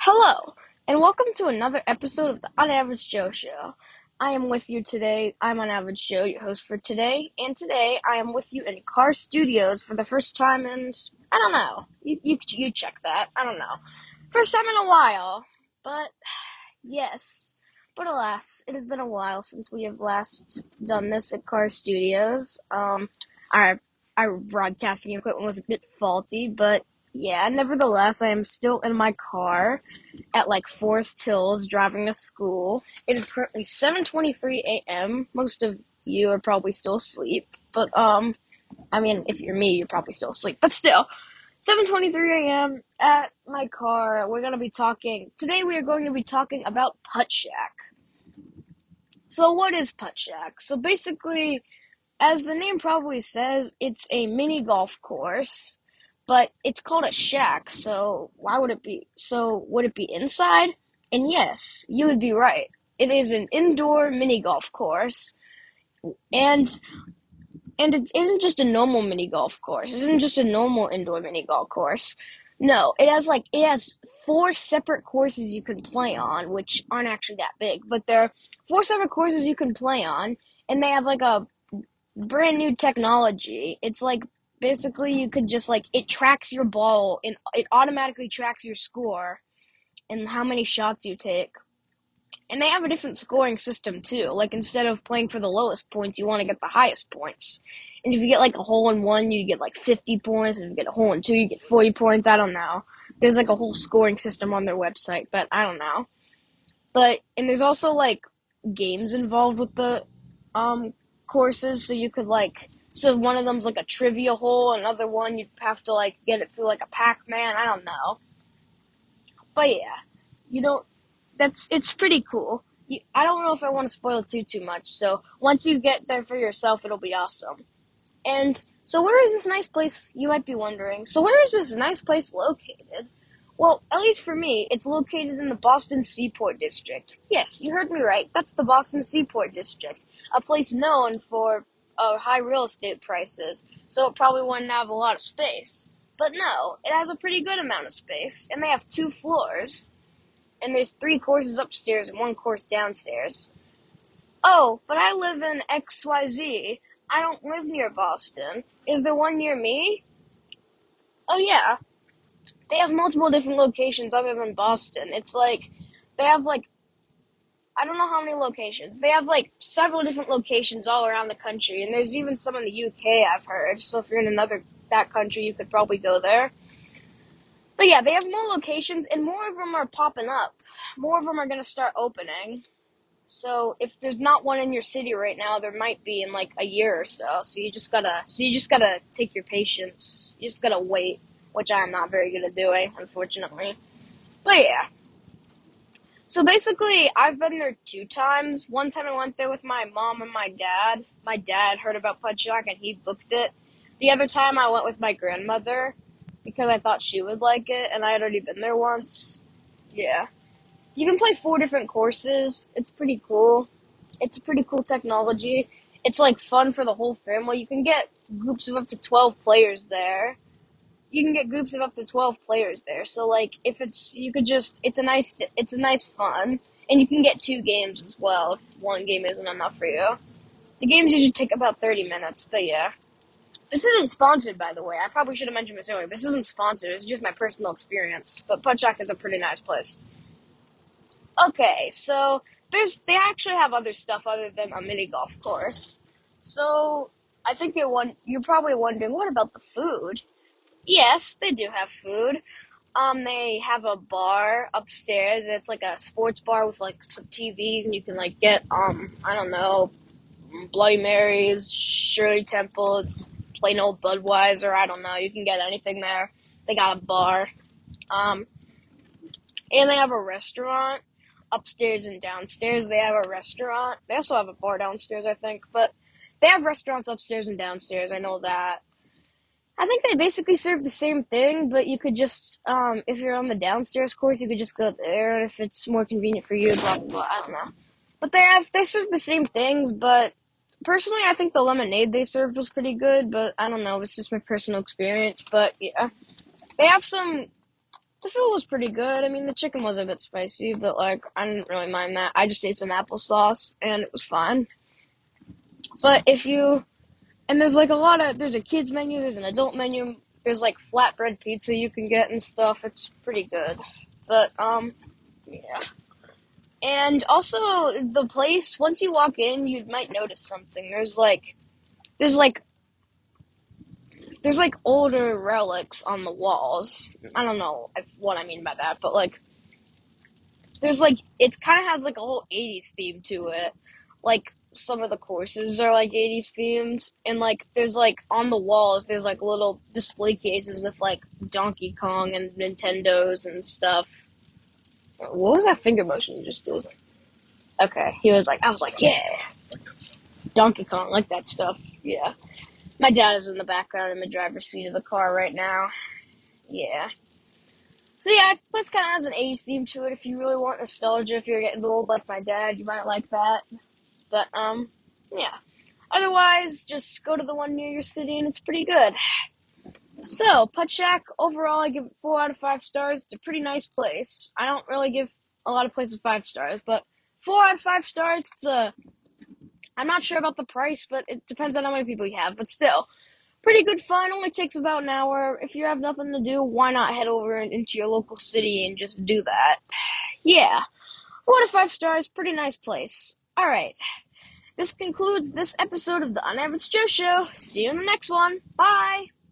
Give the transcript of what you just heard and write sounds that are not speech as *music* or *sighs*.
Hello, and welcome to another episode of the Unaverage Joe Show. I am with you today. I'm Unaverage Joe, your host for today, and today I am with you in Car Studios for the first time in I don't know. You you you check that. I don't know. First time in a while, but yes. But alas, it has been a while since we have last done this at Car Studios. Um, our our broadcasting equipment was a bit faulty, but yeah, nevertheless, I am still in my car at like Forest Hills driving to school. It is currently 7:23 a.m. Most of you are probably still asleep, but um I mean, if you're me, you're probably still asleep. But still, 7:23 a.m. at my car. We're going to be talking Today we are going to be talking about Puttshack. So what is Puttshack? So basically, as the name probably says, it's a mini golf course but it's called a shack, so why would it be? So would it be inside? And yes, you would be right. It is an indoor mini golf course, and and it isn't just a normal mini golf course. It isn't just a normal indoor mini golf course. No, it has like it has four separate courses you can play on, which aren't actually that big, but there are four separate courses you can play on, and they have like a brand new technology. It's like basically you could just like it tracks your ball and it automatically tracks your score and how many shots you take. And they have a different scoring system too. Like instead of playing for the lowest points, you want to get the highest points. And if you get like a hole in one, you get like 50 points. If you get a hole in two, you get 40 points. I don't know. There's like a whole scoring system on their website, but I don't know. But and there's also like games involved with the um courses, so you could like so one of them's like a trivia hole, another one you'd have to like get it through like a Pac-Man. I don't know, but yeah, you don't. That's it's pretty cool. You, I don't know if I want to spoil too too much. So once you get there for yourself, it'll be awesome. And so where is this nice place? You might be wondering. So where is this nice place located? Well, at least for me, it's located in the Boston Seaport District. Yes, you heard me right. That's the Boston Seaport District, a place known for uh, high real estate prices, so it probably wouldn't have a lot of space. But no, it has a pretty good amount of space, and they have two floors, and there's three courses upstairs and one course downstairs. Oh, but I live in XYZ. I don't live near Boston. Is there one near me? Oh, yeah. They have multiple different locations other than Boston. It's like, they have like I don't know how many locations. They have like several different locations all around the country, and there's even some in the UK. I've heard. So if you're in another that country, you could probably go there. But yeah, they have more locations, and more of them are popping up. More of them are gonna start opening. So if there's not one in your city right now, there might be in like a year or so. So you just gotta, so you just gotta take your patience. You just gotta wait, which I'm not very good at doing, unfortunately. But yeah. So basically, I've been there two times. One time I went there with my mom and my dad. My dad heard about Shack and he booked it. The other time I went with my grandmother because I thought she would like it and I had already been there once. Yeah. You can play four different courses. It's pretty cool. It's a pretty cool technology. It's like fun for the whole family. You can get groups of up to 12 players there you can get groups of up to 12 players there. So like if it's you could just it's a nice it's a nice fun and you can get two games as well if one game isn't enough for you. The games usually take about 30 minutes, but yeah. This isn't sponsored by the way. I probably should have mentioned this earlier. This isn't sponsored. It's just my personal experience. But Puttshack is a pretty nice place. Okay, so there's they actually have other stuff other than a mini golf course. So I think you're one you're probably wondering what about the food? Yes, they do have food. Um, they have a bar upstairs. It's like a sports bar with like some TVs, and you can like get um, I don't know, Bloody Marys, Shirley Temples, plain old Budweiser. I don't know. You can get anything there. They got a bar. Um, and they have a restaurant upstairs and downstairs. They have a restaurant. They also have a bar downstairs, I think, but they have restaurants upstairs and downstairs. I know that. I think they basically serve the same thing, but you could just, um, if you're on the downstairs course, you could just go there and if it's more convenient for you. Blah blah blah. I don't know, but they have they serve the same things. But personally, I think the lemonade they served was pretty good. But I don't know, it's just my personal experience. But yeah, they have some the food was pretty good. I mean, the chicken was a bit spicy, but like I didn't really mind that. I just ate some applesauce and it was fine. But if you and there's like a lot of there's a kids menu, there's an adult menu, there's like flatbread pizza you can get and stuff. It's pretty good. But um yeah. And also the place once you walk in, you might notice something. There's like there's like there's like older relics on the walls. I don't know what I mean by that, but like there's like it kind of has like a whole 80s theme to it. Like some of the courses are like 80s themed and like there's like on the walls there's like little display cases with like Donkey Kong and Nintendos and stuff. What was that finger motion you just did? Okay, he was like I was like, "Yeah." Donkey Kong, like that stuff. Yeah. My dad is in the background in the driver's seat of the car right now. Yeah. So yeah, this kind of has an 80s theme to it. If you really want nostalgia, if you're getting old like my dad, you might like that. But um, yeah. Otherwise, just go to the one near your city, and it's pretty good. So, Puttshack, overall, I give it 4 out of 5 stars. It's a pretty nice place. I don't really give a lot of places 5 stars, but 4 out of 5 stars, it's a I'm not sure about the price, but it depends on how many people you have. But still, pretty good fun. Only takes about an hour. If you have nothing to do, why not head over into your local city and just do that? *sighs* Yeah. One to five stars. Pretty nice place. All right. This concludes this episode of the Unaverage Joe Show. See you in the next one. Bye.